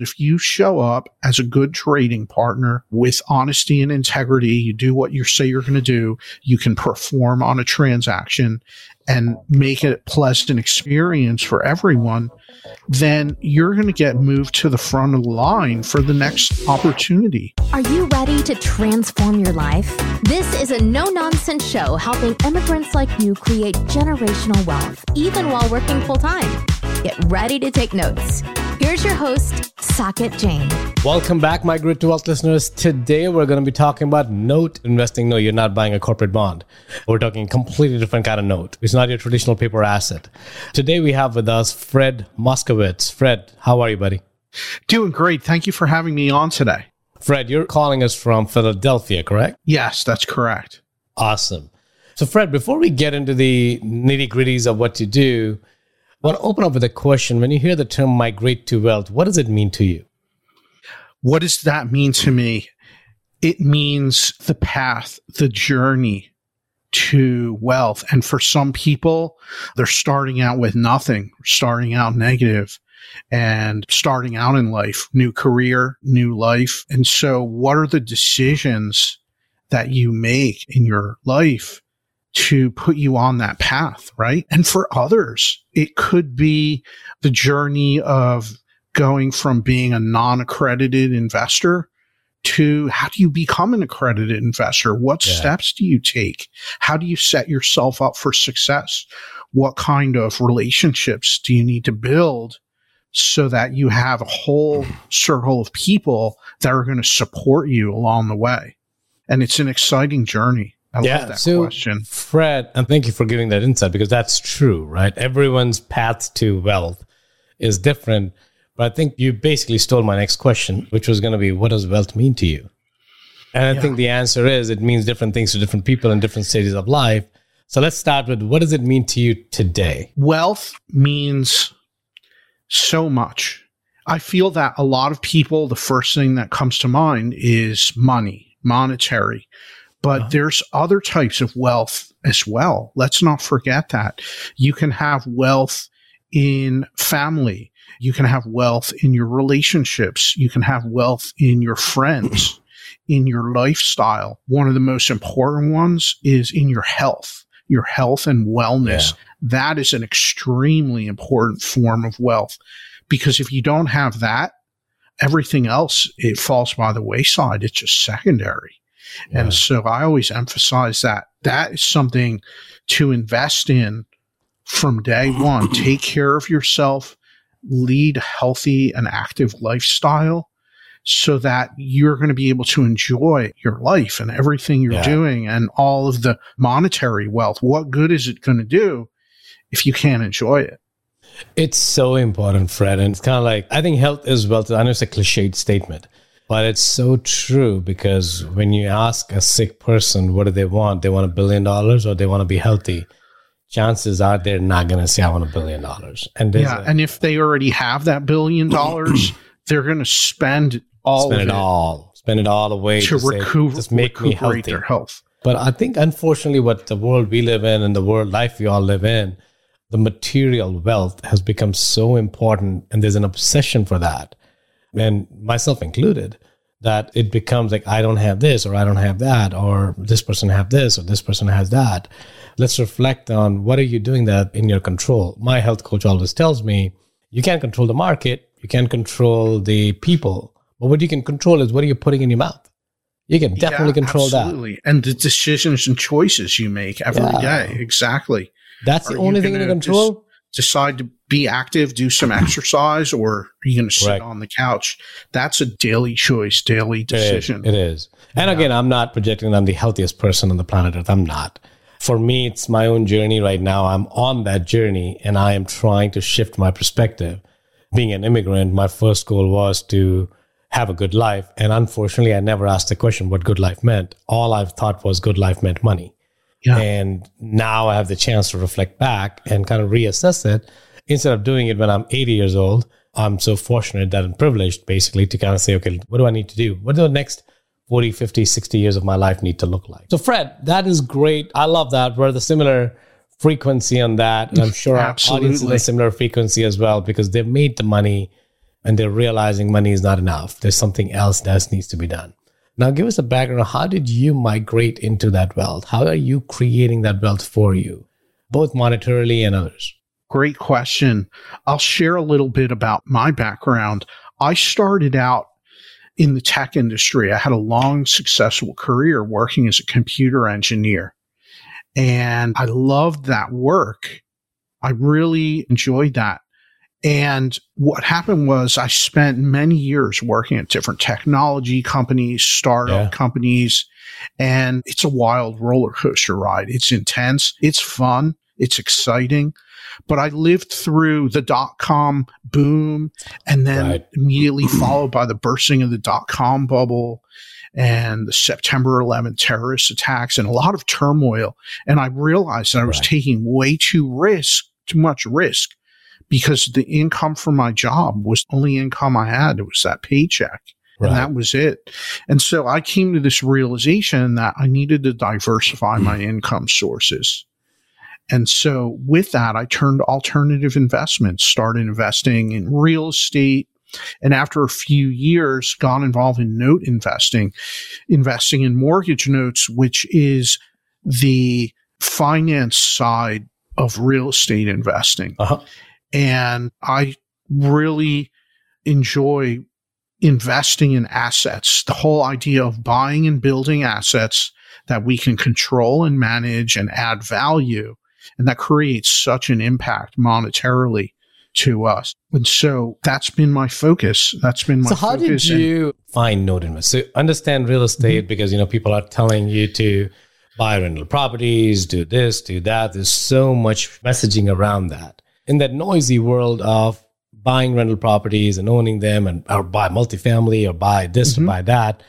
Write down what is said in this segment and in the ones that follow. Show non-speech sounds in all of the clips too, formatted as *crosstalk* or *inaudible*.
If you show up as a good trading partner with honesty and integrity, you do what you say you're going to do, you can perform on a transaction and make it a pleasant experience for everyone, then you're going to get moved to the front of the line for the next opportunity. Are you ready to transform your life? This is a no nonsense show helping immigrants like you create generational wealth, even while working full time. Get ready to take notes. Here's your host, Saket Jain. Welcome back, my Grit to Wealth listeners. Today we're going to be talking about note investing. No, you're not buying a corporate bond. We're talking completely different kind of note. It's not your traditional paper asset. Today we have with us Fred Moskowitz. Fred, how are you, buddy? Doing great. Thank you for having me on today. Fred, you're calling us from Philadelphia, correct? Yes, that's correct. Awesome. So, Fred, before we get into the nitty gritties of what you do, I want to open up with a question. When you hear the term migrate to wealth, what does it mean to you? What does that mean to me? It means the path, the journey to wealth. And for some people, they're starting out with nothing, starting out negative and starting out in life, new career, new life. And so what are the decisions that you make in your life to put you on that path, right? And for others, it could be the journey of going from being a non accredited investor to how do you become an accredited investor? What yeah. steps do you take? How do you set yourself up for success? What kind of relationships do you need to build so that you have a whole circle of people that are going to support you along the way? And it's an exciting journey. I yeah, love that so question. Fred, and thank you for giving that insight because that's true, right? Everyone's path to wealth is different. But I think you basically stole my next question, which was going to be what does wealth mean to you? And I yeah. think the answer is it means different things to different people in different stages of life. So let's start with what does it mean to you today? Wealth means so much. I feel that a lot of people, the first thing that comes to mind is money, monetary. But uh-huh. there's other types of wealth as well. Let's not forget that. You can have wealth in family. You can have wealth in your relationships. You can have wealth in your friends, in your lifestyle. One of the most important ones is in your health, your health and wellness. Yeah. That is an extremely important form of wealth because if you don't have that, everything else, it falls by the wayside. It's just secondary. Yeah. And so I always emphasize that that is something to invest in from day one. *clears throat* Take care of yourself, lead a healthy and active lifestyle so that you're going to be able to enjoy your life and everything you're yeah. doing and all of the monetary wealth. What good is it going to do if you can't enjoy it? It's so important, Fred. And it's kind of like, I think health is wealth. I know it's a cliched statement, but it's so true because when you ask a sick person, what do they want? They want a billion dollars or they want to be healthy. Chances are they're not going to say, I want a billion dollars. And yeah, a, and if they already have that billion *clears throat* dollars, they're going to spend all spend it, it, all, spend it all away to, to recoup, say, just make me healthy. their health. But I think, unfortunately, what the world we live in and the world life we all live in, the material wealth has become so important, and there's an obsession for that and myself included, that it becomes like I don't have this or I don't have that or this person have this or this person has that. Let's reflect on what are you doing that in your control. My health coach always tells me you can't control the market, you can't control the people, but what you can control is what are you putting in your mouth. You can definitely yeah, control absolutely. that. And the decisions and choices you make every yeah. day. Exactly. That's are the only thing you control. decide to be active, do some *clears throat* exercise, or are you going to sit right. on the couch? That's a daily choice, daily decision. It is. It is. And yeah. again, I'm not projecting I'm the healthiest person on the planet Earth. I'm not. For me, it's my own journey right now. I'm on that journey and I am trying to shift my perspective. Being an immigrant, my first goal was to have a good life. And unfortunately, I never asked the question what good life meant. All I've thought was good life meant money. Yeah. And now I have the chance to reflect back and kind of reassess it instead of doing it when I'm 80 years old, I'm so fortunate that I'm privileged basically to kind of say, okay, what do I need to do? What do the next 40, 50, 60 years of my life need to look like? So, Fred, that is great. I love that. We're the similar frequency on that. And I'm sure our audience is a similar frequency as well because they've made the money and they're realizing money is not enough. There's something else that needs to be done. Now, give us a background. How did you migrate into that wealth? How are you creating that wealth for you, both monetarily and others? Great question. I'll share a little bit about my background. I started out in the tech industry. I had a long, successful career working as a computer engineer. And I loved that work. I really enjoyed that. And what happened was I spent many years working at different technology companies, startup yeah. companies, and it's a wild roller coaster ride. It's intense. It's fun. It's exciting. But I lived through the dot com boom and then right. immediately followed by the bursting of the dot com bubble and the September 11th terrorist attacks and a lot of turmoil. And I realized that I was right. taking way too risk, too much risk because the income from my job was the only income I had. It was that paycheck. Right. And that was it. And so I came to this realization that I needed to diversify my *clears throat* income sources. And so with that, I turned alternative investments, started investing in real estate. And after a few years, got involved in note investing, investing in mortgage notes, which is the finance side of real estate investing. Uh-huh. And I really enjoy investing in assets. The whole idea of buying and building assets that we can control and manage and add value. And that creates such an impact monetarily to us. And so that's been my focus. That's been my so how focus. did you find note investors? So understand real estate mm-hmm. because, you know, people are telling you to buy rental properties, do this, do that. There's so much messaging around that in that noisy world of buying rental properties and owning them and or buy multifamily or buy this mm-hmm. or buy that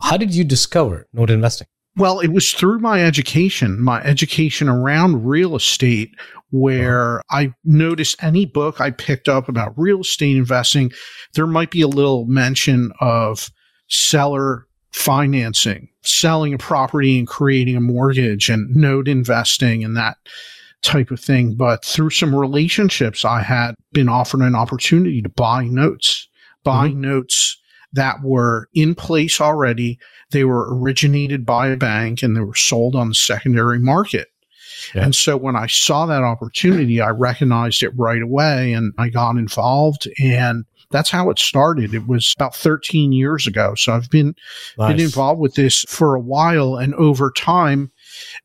how did you discover note investing well it was through my education my education around real estate where i noticed any book i picked up about real estate investing there might be a little mention of seller financing selling a property and creating a mortgage and note investing and that type of thing. But through some relationships, I had been offered an opportunity to buy notes, buy mm-hmm. notes that were in place already. They were originated by a bank and they were sold on the secondary market. Yeah. And so when I saw that opportunity, I recognized it right away and I got involved and that's how it started. It was about 13 years ago. So I've been, nice. been involved with this for a while and over time,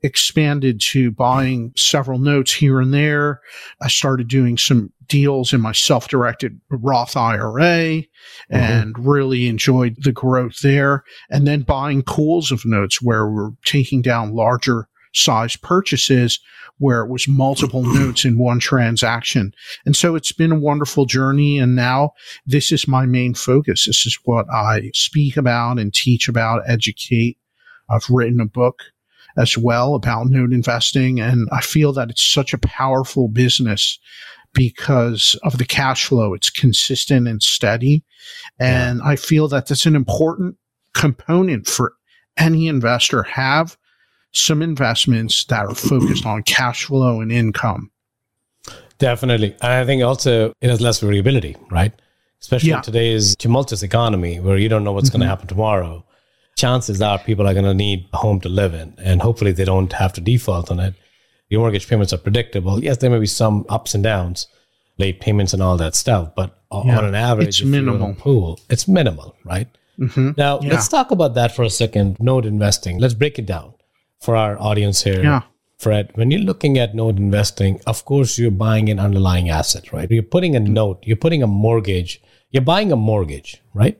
expanded to buying several notes here and there. I started doing some deals in my self directed Roth IRA mm-hmm. and really enjoyed the growth there. And then buying pools of notes where we're taking down larger size purchases where it was multiple *clears throat* notes in one transaction. And so it's been a wonderful journey. And now this is my main focus. This is what I speak about and teach about, educate. I've written a book as well about note investing. And I feel that it's such a powerful business because of the cash flow. It's consistent and steady. And yeah. I feel that that's an important component for any investor. Have some investments that are focused on cash flow and income. Definitely. And I think also it has less variability, right? Especially yeah. in today's tumultuous economy where you don't know what's mm-hmm. going to happen tomorrow chances are people are going to need a home to live in, and hopefully they don't have to default on it. Your mortgage payments are predictable. Yes, there may be some ups and downs, late payments and all that stuff, but yeah, on an average, it's minimal. Pool, it's minimal, right? Mm-hmm. Now, yeah. let's talk about that for a second. Note investing. Let's break it down for our audience here. Yeah. Fred, when you're looking at note investing, of course, you're buying an underlying asset, right? You're putting a note, you're putting a mortgage, you're buying a mortgage, right?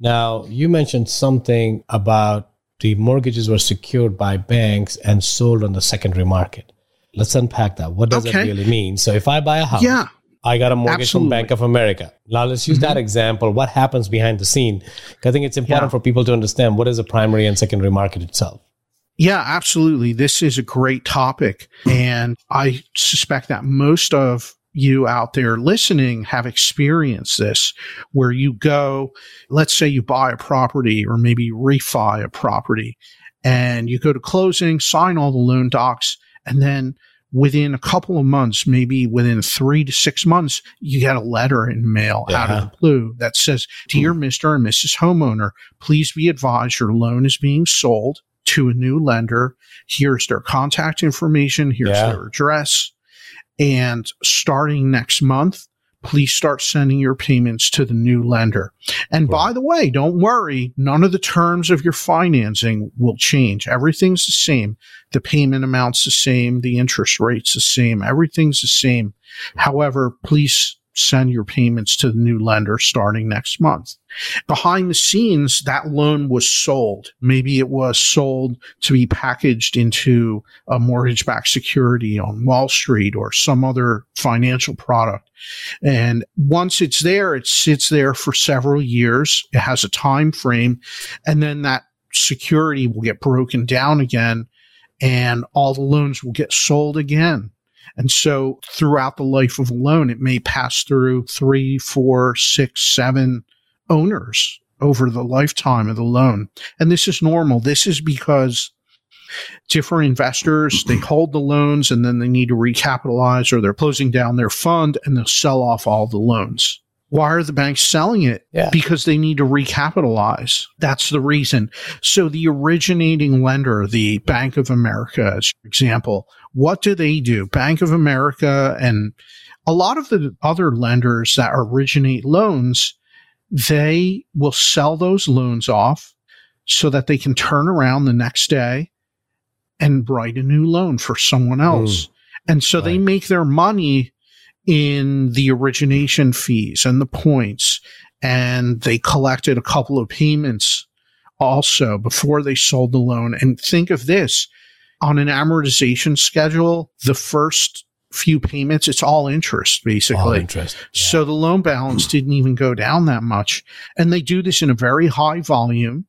Now, you mentioned something about the mortgages were secured by banks and sold on the secondary market. Let's unpack that. What does okay. that really mean? So, if I buy a house, yeah. I got a mortgage Absolutely. from Bank of America. Now, let's use mm-hmm. that example. What happens behind the scene? I think it's important yeah. for people to understand what is a primary and secondary market itself. Yeah, absolutely. This is a great topic. And I suspect that most of you out there listening have experienced this where you go, let's say you buy a property or maybe refi a property and you go to closing, sign all the loan docs, and then within a couple of months, maybe within three to six months, you get a letter in mail yeah. out of the blue that says, Dear hmm. Mr. and Mrs. Homeowner, please be advised your loan is being sold to a new lender. Here's their contact information. Here's yeah. their address. And starting next month, please start sending your payments to the new lender. And by the way, don't worry. None of the terms of your financing will change. Everything's the same. The payment amount's the same. The interest rate's the same. Everything's the same. However, please send your payments to the new lender starting next month. Behind the scenes, that loan was sold. Maybe it was sold to be packaged into a mortgage backed security on Wall Street or some other financial product. And once it's there, it sits there for several years. It has a time frame and then that security will get broken down again and all the loans will get sold again. And so throughout the life of a loan, it may pass through three, four, six, seven owners over the lifetime of the loan. And this is normal. This is because different investors, they hold the loans and then they need to recapitalize or they're closing down their fund and they'll sell off all the loans. Why are the banks selling it? Yeah. Because they need to recapitalize. That's the reason. So the originating lender, the Bank of America, as example, what do they do? Bank of America and a lot of the other lenders that originate loans, they will sell those loans off so that they can turn around the next day and write a new loan for someone else. Mm, and so right. they make their money in the origination fees and the points. And they collected a couple of payments also before they sold the loan. And think of this on an amortization schedule, the first few payments, it's all interest basically. All interest. Yeah. So the loan balance didn't even go down that much. And they do this in a very high volume.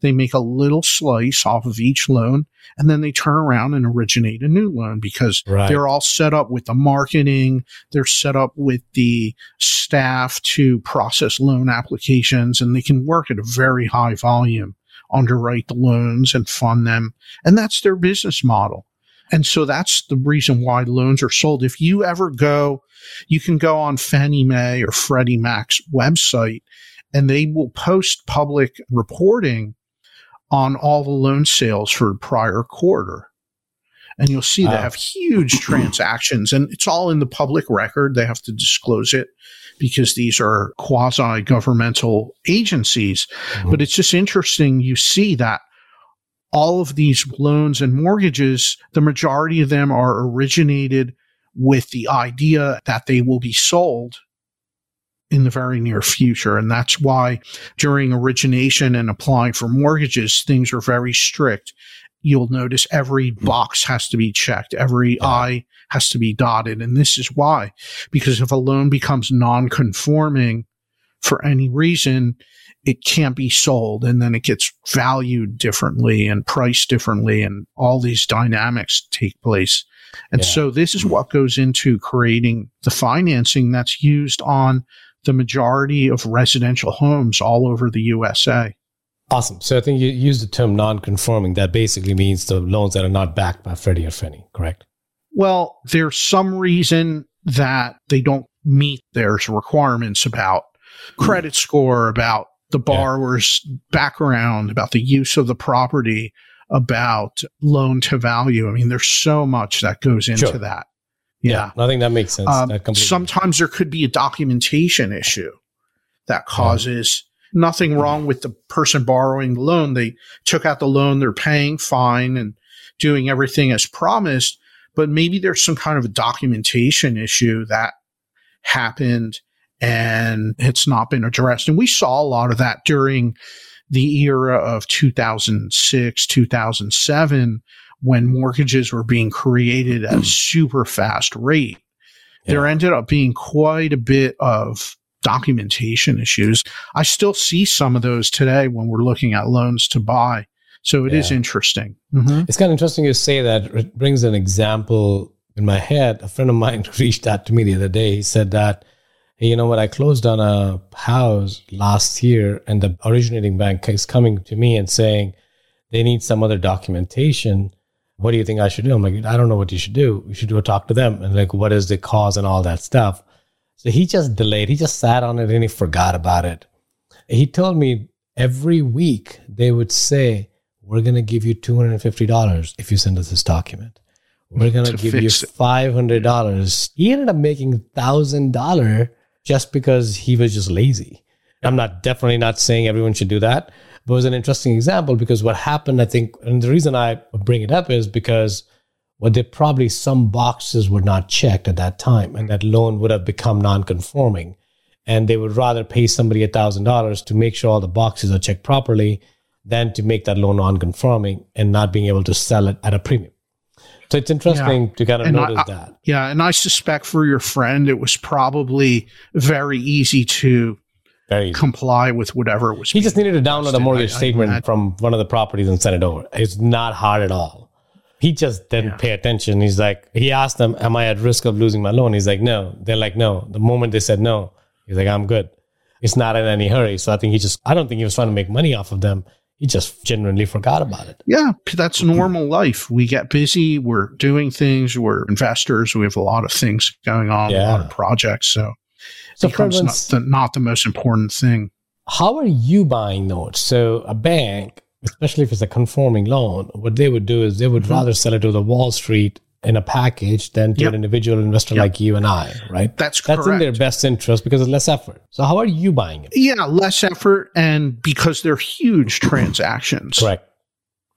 They make a little slice off of each loan and then they turn around and originate a new loan because right. they're all set up with the marketing. They're set up with the staff to process loan applications and they can work at a very high volume, underwrite the loans and fund them. And that's their business model. And so that's the reason why loans are sold. If you ever go, you can go on Fannie Mae or Freddie Mac's website and they will post public reporting on all the loan sales for a prior quarter. And you'll see they have huge *clears throat* transactions and it's all in the public record. They have to disclose it because these are quasi governmental agencies. Mm-hmm. But it's just interesting. You see that all of these loans and mortgages, the majority of them are originated with the idea that they will be sold in the very near future. And that's why during origination and applying for mortgages, things are very strict. You'll notice every hmm. box has to be checked. Every I has to be dotted. And this is why, because if a loan becomes non-conforming for any reason, it can't be sold and then it gets valued differently and priced differently and all these dynamics take place. And yeah. so this is hmm. what goes into creating the financing that's used on the majority of residential homes all over the USA. Awesome. So I think you used the term non-conforming. That basically means the loans that are not backed by Freddie or Fannie, correct? Well, there's some reason that they don't meet their requirements about credit score, about the borrower's yeah. background, about the use of the property, about loan to value. I mean, there's so much that goes into sure. that. Yeah. yeah. I think that makes sense. Um, that sometimes there could be a documentation issue that causes yeah. nothing wrong with the person borrowing the loan. They took out the loan, they're paying fine and doing everything as promised, but maybe there's some kind of a documentation issue that happened and it's not been addressed. And we saw a lot of that during the era of 2006, 2007 when mortgages were being created at a super fast rate, yeah. there ended up being quite a bit of documentation issues. I still see some of those today when we're looking at loans to buy. So it yeah. is interesting. Mm-hmm. It's kind of interesting you say that. It brings an example in my head. A friend of mine *laughs* reached out to me the other day. He said that, hey, you know what? I closed on a house last year, and the originating bank is coming to me and saying they need some other documentation what do you think I should do? I'm like, I don't know what you should do. You should go talk to them and like, what is the cause and all that stuff. So he just delayed. He just sat on it and he forgot about it. He told me every week they would say, we're going to give you $250 if you send us this document. We're going *laughs* to give you $500. He ended up making $1,000 just because he was just lazy. I'm not definitely not saying everyone should do that, was an interesting example because what happened, I think, and the reason I bring it up is because well, there probably some boxes were not checked at that time, and that loan would have become non-conforming, and they would rather pay somebody a thousand dollars to make sure all the boxes are checked properly than to make that loan non-conforming and not being able to sell it at a premium. So it's interesting yeah. to kind of and notice I, that. Yeah, and I suspect for your friend, it was probably very easy to comply with whatever was. He just needed to download a mortgage I, statement I, from one of the properties and send it over. It's not hard at all. He just didn't yeah. pay attention. He's like, he asked them, "Am I at risk of losing my loan?" He's like, "No." They're like, "No." The moment they said no, he's like, "I'm good." It's not in any hurry. So I think he just, I don't think he was trying to make money off of them. He just genuinely forgot about it. Yeah, that's normal life. We get busy. We're doing things. We're investors. We have a lot of things going on, yeah. a lot of projects. So so becomes not the, not the most important thing. How are you buying notes? So a bank, especially if it's a conforming loan, what they would do is they would mm-hmm. rather sell it to the Wall Street in a package than to yep. an individual investor yep. like you and I, right? That's correct. That's in their best interest because it's less effort. So how are you buying it? Yeah, less effort and because they're huge transactions. Correct.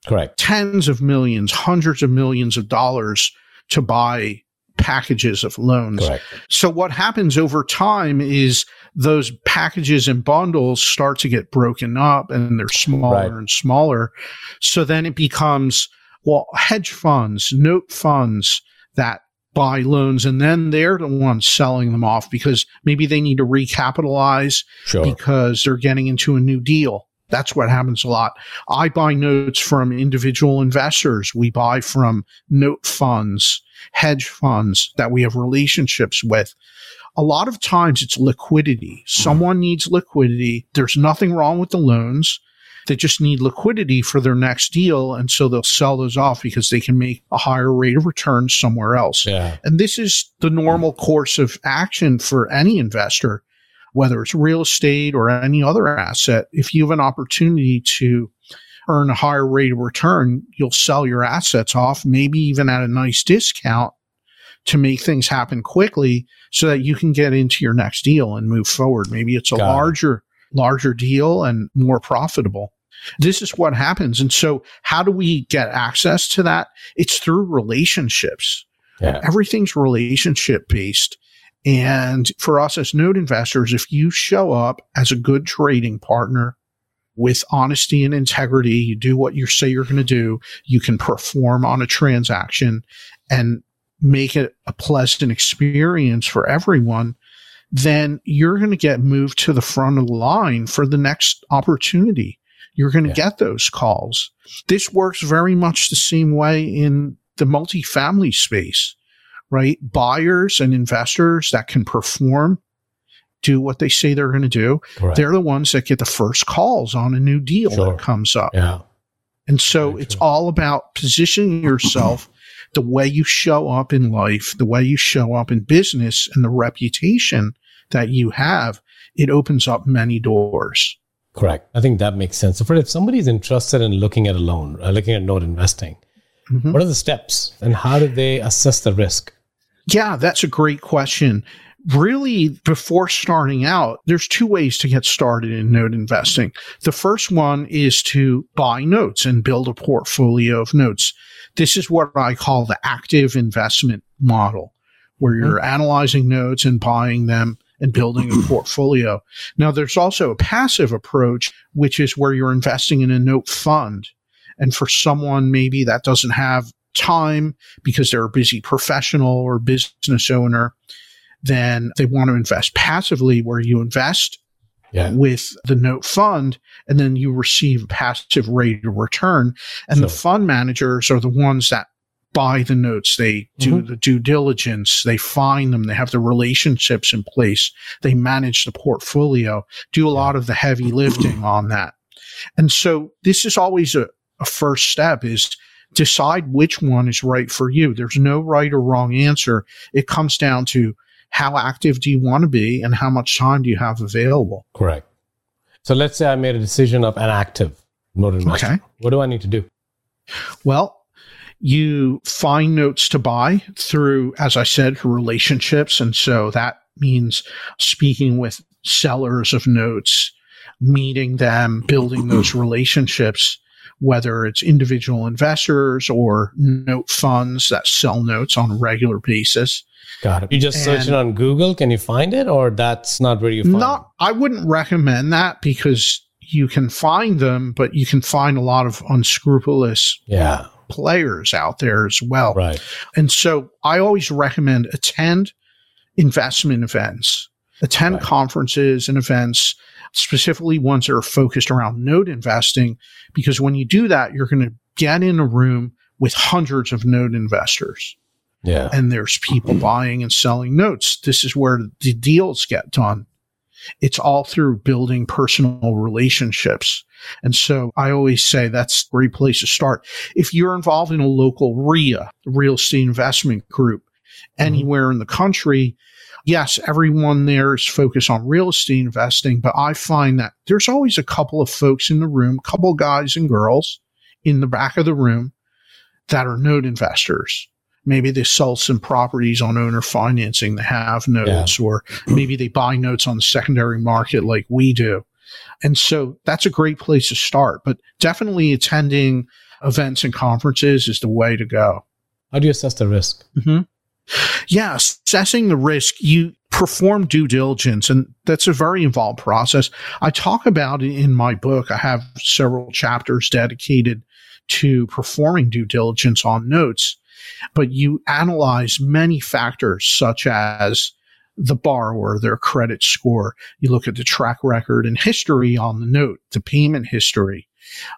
Correct. Tens of millions, hundreds of millions of dollars to buy packages of loans. Correct. So what happens over time is those packages and bundles start to get broken up and they're smaller right. and smaller. So then it becomes, well, hedge funds, note funds that buy loans and then they're the ones selling them off because maybe they need to recapitalize sure. because they're getting into a new deal. That's what happens a lot. I buy notes from individual investors. We buy from note funds hedge funds that we have relationships with. A lot of times it's liquidity. Someone needs liquidity. There's nothing wrong with the loans. They just need liquidity for their next deal. And so they'll sell those off because they can make a higher rate of return somewhere else. Yeah. And this is the normal course of action for any investor, whether it's real estate or any other asset. If you have an opportunity to earn a higher rate of return, you'll sell your assets off, maybe even at a nice discount to make things happen quickly so that you can get into your next deal and move forward. Maybe it's a Got larger, it. larger deal and more profitable. This is what happens. And so how do we get access to that? It's through relationships. Yeah. Everything's relationship based. And for us as note investors, if you show up as a good trading partner, with honesty and integrity. You do what you say you're going to do. You can perform on a transaction and make it a pleasant experience for everyone. Then you're going to get moved to the front of the line for the next opportunity. You're going to yeah. get those calls. This works very much the same way in the multifamily space, right? Buyers and investors that can perform do what they say they're going to do. Right. They're the ones that get the first calls on a new deal sure. that comes up. Yeah. And so Very it's true. all about positioning yourself the way you show up in life, the way you show up in business and the reputation that you have. It opens up many doors. Correct. I think that makes sense. So, for if somebody's interested in looking at a loan, uh, looking at note investing, mm-hmm. what are the steps and how do they assess the risk? Yeah, that's a great question really before starting out, there's two ways to get started in note investing. The first one is to buy notes and build a portfolio of notes. This is what I call the active investment model, where you're mm-hmm. analyzing notes and buying them and building a *clears throat* portfolio. Now, there's also a passive approach, which is where you're investing in a note fund. And for someone maybe that doesn't have time because they're a busy professional or business owner, then they want to invest passively where you invest yeah. with the note fund and then you receive a passive rate of return. And sure. the fund managers are the ones that buy the notes. They do mm-hmm. the due diligence. They find them. They have the relationships in place. They manage the portfolio, do a lot of the heavy lifting on that. And so this is always a, a first step is decide which one is right for you. There's no right or wrong answer. It comes down to how active do you want to be and how much time do you have available? Correct. So let's say I made a decision of an active investor. Okay. What do I need to do? Well, you find notes to buy through, as I said, relationships. And so that means speaking with sellers of notes, meeting them, building those *clears throat* relationships, whether it's individual investors or note funds that sell notes on a regular basis. Got it. You just search it on Google. Can you find it, or that's not where you find not, it? I wouldn't recommend that because you can find them, but you can find a lot of unscrupulous yeah. players out there as well. Right. And so I always recommend attend investment events, attend right. conferences and events, specifically ones that are focused around note investing, because when you do that, you're going to get in a room with hundreds of note investors. Yeah. And there's people buying and selling notes. This is where the deals get done. It's all through building personal relationships. And so I always say that's a great place to start. If you're involved in a local REIA, real estate investment group, mm-hmm. anywhere in the country, yes, everyone there is focused on real estate investing, but I find that there's always a couple of folks in the room, couple guys and girls in the back of the room that are note investors maybe they sell some properties on owner financing they have notes yeah. or maybe they buy notes on the secondary market like we do and so that's a great place to start but definitely attending events and conferences is the way to go how do you assess the risk mm-hmm. Yeah assessing the risk you perform due diligence and that's a very involved process i talk about it in my book i have several chapters dedicated to performing due diligence on notes but you analyze many factors such as the borrower, their credit score. You look at the track record and history on the note, the payment history.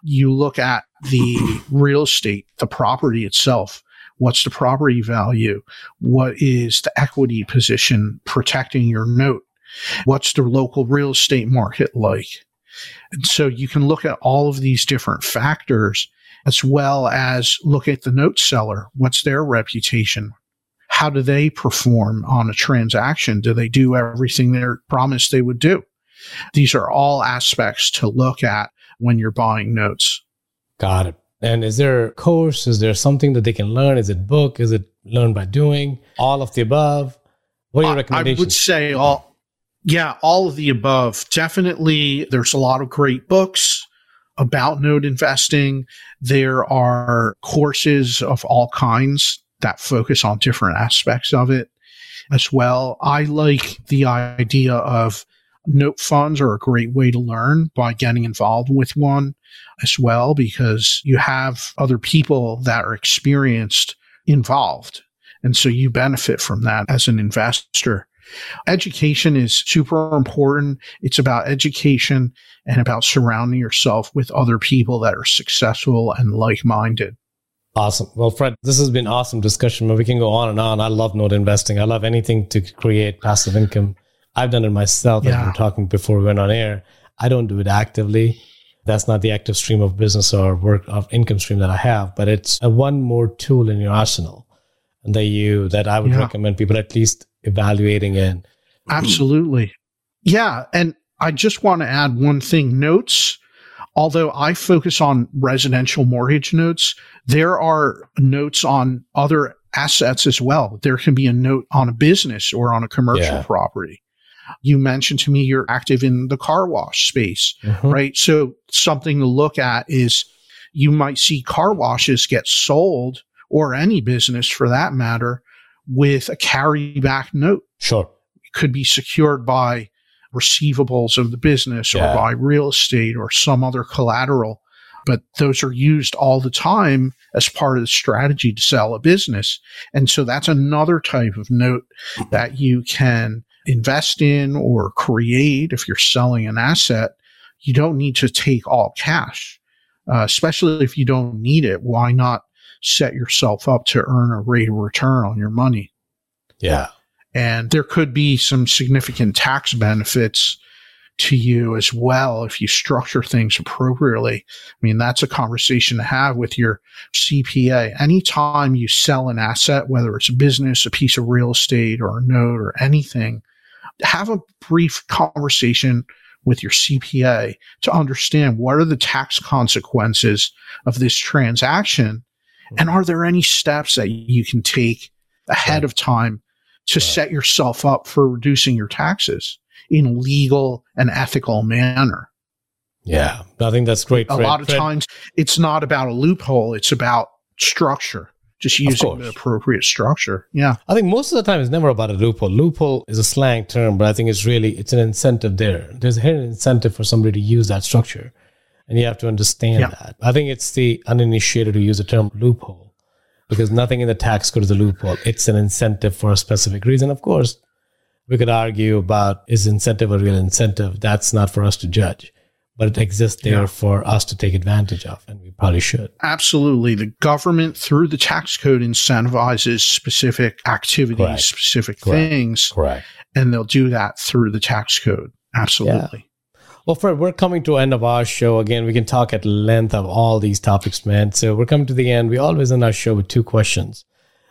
You look at the real estate, the property itself. What's the property value? What is the equity position protecting your note? What's the local real estate market like? And so you can look at all of these different factors as well as look at the note seller. What's their reputation? How do they perform on a transaction? Do they do everything they're promised they would do? These are all aspects to look at when you're buying notes. Got it. And is there a course? Is there something that they can learn? Is it book? Is it learn by doing? All of the above? What are your recommendations? I would say all, yeah, all of the above. Definitely, there's a lot of great books about note investing. There are courses of all kinds that focus on different aspects of it as well. I like the idea of note funds are a great way to learn by getting involved with one as well because you have other people that are experienced involved. And so you benefit from that as an investor. Education is super important. It's about education and about surrounding yourself with other people that are successful and like minded. Awesome. Well, Fred, this has been awesome discussion. But we can go on and on. I love note investing. I love anything to create passive income. I've done it myself. Yeah. As we were talking before we went on air. I don't do it actively. That's not the active stream of business or work of income stream that I have, but it's a one more tool in your arsenal that you that I would yeah. recommend people at least evaluating in. Absolutely. Yeah. And I just want to add one thing notes. Although I focus on residential mortgage notes, there are notes on other assets as well. There can be a note on a business or on a commercial yeah. property. You mentioned to me you're active in the car wash space, mm-hmm. right? So something to look at is you might see car washes get sold or any business for that matter with a carryback note. Sure. It could be secured by receivables of the business yeah. or by real estate or some other collateral. But those are used all the time as part of the strategy to sell a business. And so that's another type of note that you can invest in or create if you're selling an asset. You don't need to take all cash, uh, especially if you don't need it. Why not set yourself up to earn a rate of return on your money. Yeah. And there could be some significant tax benefits to you as well if you structure things appropriately. I mean, that's a conversation to have with your CPA. Anytime you sell an asset, whether it's a business, a piece of real estate, or a note, or anything, have a brief conversation with your CPA to understand what are the tax consequences of this transaction hmm. and are there any steps that you can take ahead of time to set yourself up for reducing your taxes in a legal and ethical manner? Yeah, I think that's great. A Fred. lot of Fred. times it's not about a loophole, it's about structure just using the appropriate structure. Yeah. I think most of the time it's never about a loophole. Loophole is a slang term, but I think it's really it's an incentive there. There's a hidden incentive for somebody to use that structure. And you have to understand yeah. that. I think it's the uninitiated who use the term loophole because nothing in the tax code is a loophole. It's an incentive for a specific reason. Of course, we could argue about is incentive a real incentive? That's not for us to judge but it exists there yeah. for us to take advantage of, and we probably should. Absolutely. The government, through the tax code, incentivizes specific activities, Correct. specific Correct. things. Correct. And they'll do that through the tax code. Absolutely. Yeah. Well, Fred, we're coming to end of our show. Again, we can talk at length of all these topics, man. So we're coming to the end. We always end our show with two questions.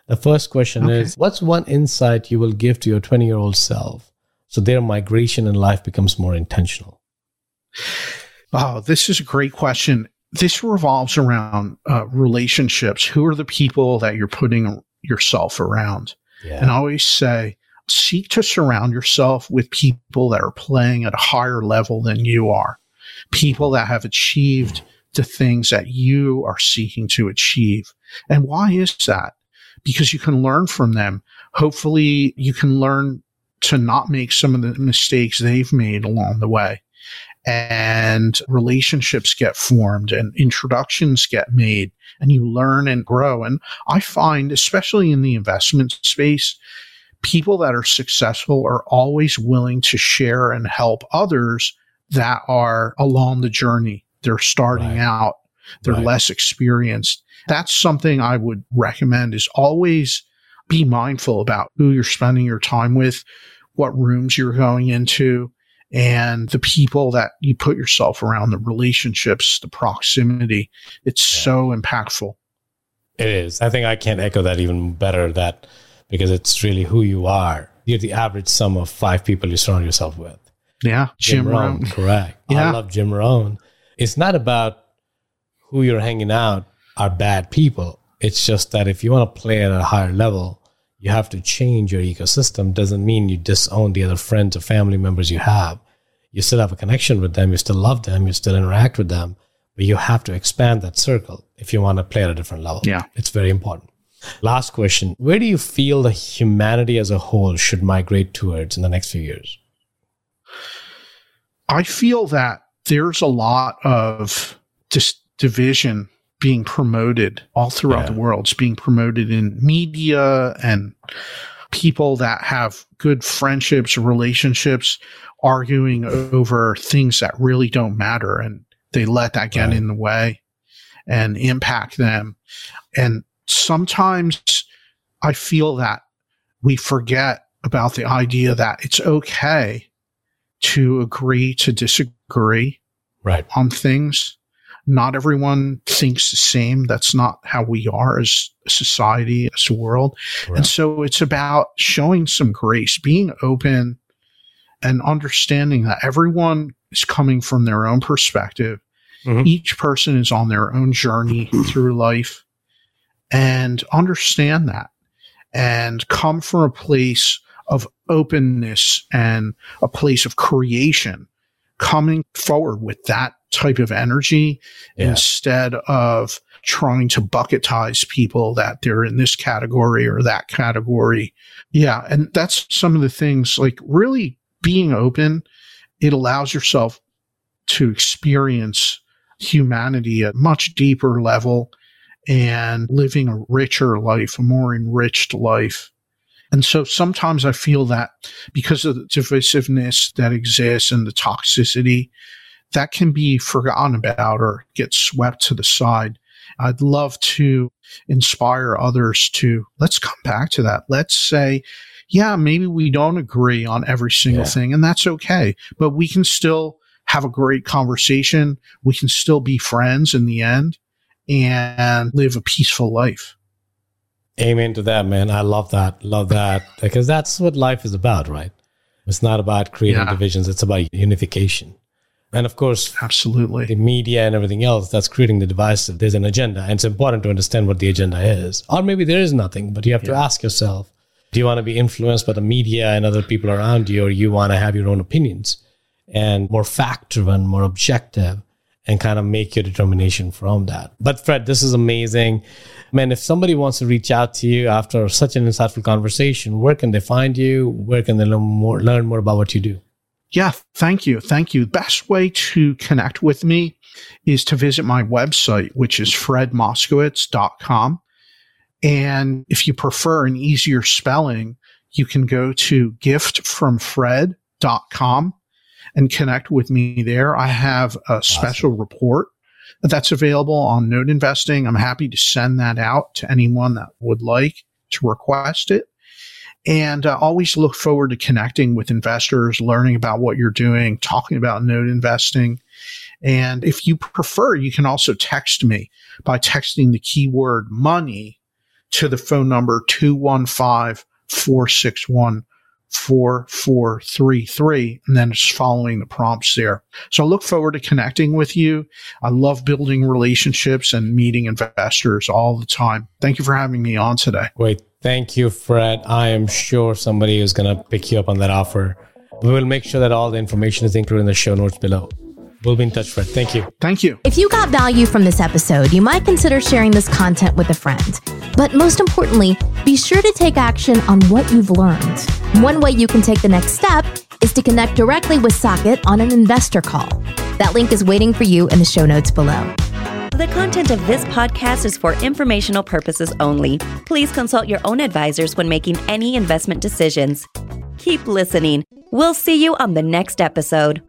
The first question okay. is What's one insight you will give to your 20 year old self so their migration in life becomes more intentional? Oh, this is a great question. This revolves around uh, relationships. Who are the people that you're putting yourself around? Yeah. And I always say, seek to surround yourself with people that are playing at a higher level than you are, people that have achieved the things that you are seeking to achieve. And why is that? Because you can learn from them. Hopefully, you can learn to not make some of the mistakes they've made along the way and relationships get formed and introductions get made and you learn and grow. And I find, especially in the investment space, people that are successful are always willing to share and help others that are along the journey. They're starting right. out. They're right. less experienced. That's something I would recommend is always be mindful about who you're spending your time with, what rooms you're going into, and the people that you put yourself around, the relationships, the proximity. It's yeah. so impactful. It is. I think I can't echo that even better that because it's really who you are. You're the average sum of five people you surround yourself with. Yeah. Jim, Jim Rohn. Rohn. Correct. Yeah. I love Jim Rohn. It's not about who you're hanging out are bad people. It's just that if you want to play at a higher level, you have to change your ecosystem. Doesn't mean you disown the other friends or family members you have you still have a connection with them, you still love them, you still interact with them, but you have to expand that circle if you want to play at a different level. Yeah. It's very important. Last question Where do you feel the humanity as a whole should migrate towards in the next few years? I feel that there's a lot of dis- division being promoted all throughout yeah. the world. It's being promoted in media and people that have good friendships, relationships arguing over things that really don't matter and they let that get right. in the way and impact them. And sometimes I feel that we forget about the idea that it's okay to agree to disagree right. on things. Not everyone thinks the same. That's not how we are as a society, as a world. Right. And so it's about showing some grace, being open and understanding that everyone is coming from their own perspective. Mm-hmm. Each person is on their own journey *clears throat* through life and understand that and come from a place of openness and a place of creation, coming forward with that type of energy yeah. instead of trying to bucketize people that they're in this category or that category. Yeah. And that's some of the things like really being open, it allows yourself to experience humanity at much deeper level and living a richer life, a more enriched life. And so sometimes I feel that because of the divisiveness that exists and the toxicity, that can be forgotten about or get swept to the side. I'd love to inspire others to let's come back to that. Let's say, yeah, maybe we don't agree on every single Yeah. thing, and that's okay. But we can still have a great conversation. We can still be friends in the end and live a peaceful life. Amen to that, man. I love that. Love that. Because that's what life is about, right? It's not about creating Yeah. divisions, it's about unification. And of course, absolutely, the media and everything else that's creating the divisive, there's an agenda. And it's important to understand what the agenda is. Or maybe there is nothing, but you have to ask yourself do you want to be influenced by the media and other people around you, or you want to have your own opinions and more fact driven, more objective, and kind of make your determination from that? But Fred, this is amazing. Man, if somebody wants to reach out to you after such an insightful conversation, where can they find you? Where can they learn more, learn more about what you do? Yeah, thank you. Thank you. Best way to connect with me is to visit my website, which is fredmoskowitz.com. And if you prefer an easier spelling, you can go to giftfromfred.com and connect with me there. I have a special report that's available on note investing. I'm happy to send that out to anyone that would like to request it. And uh, always look forward to connecting with investors, learning about what you're doing, talking about note investing. And if you prefer, you can also text me by texting the keyword money to the phone number 215 461 4433 and then just following the prompts there. So I look forward to connecting with you. I love building relationships and meeting investors all the time. Thank you for having me on today. Great. Thank you, Fred. I am sure somebody is going to pick you up on that offer. We will make sure that all the information is included in the show notes below. We'll be in touch, Fred. Thank you. Thank you. If you got value from this episode, you might consider sharing this content with a friend. But most importantly, be sure to take action on what you've learned. One way you can take the next step is to connect directly with Saket on an investor call. That link is waiting for you in the show notes below. The content of this podcast is for informational purposes only. Please consult your own advisors when making any investment decisions. Keep listening. We'll see you on the next episode.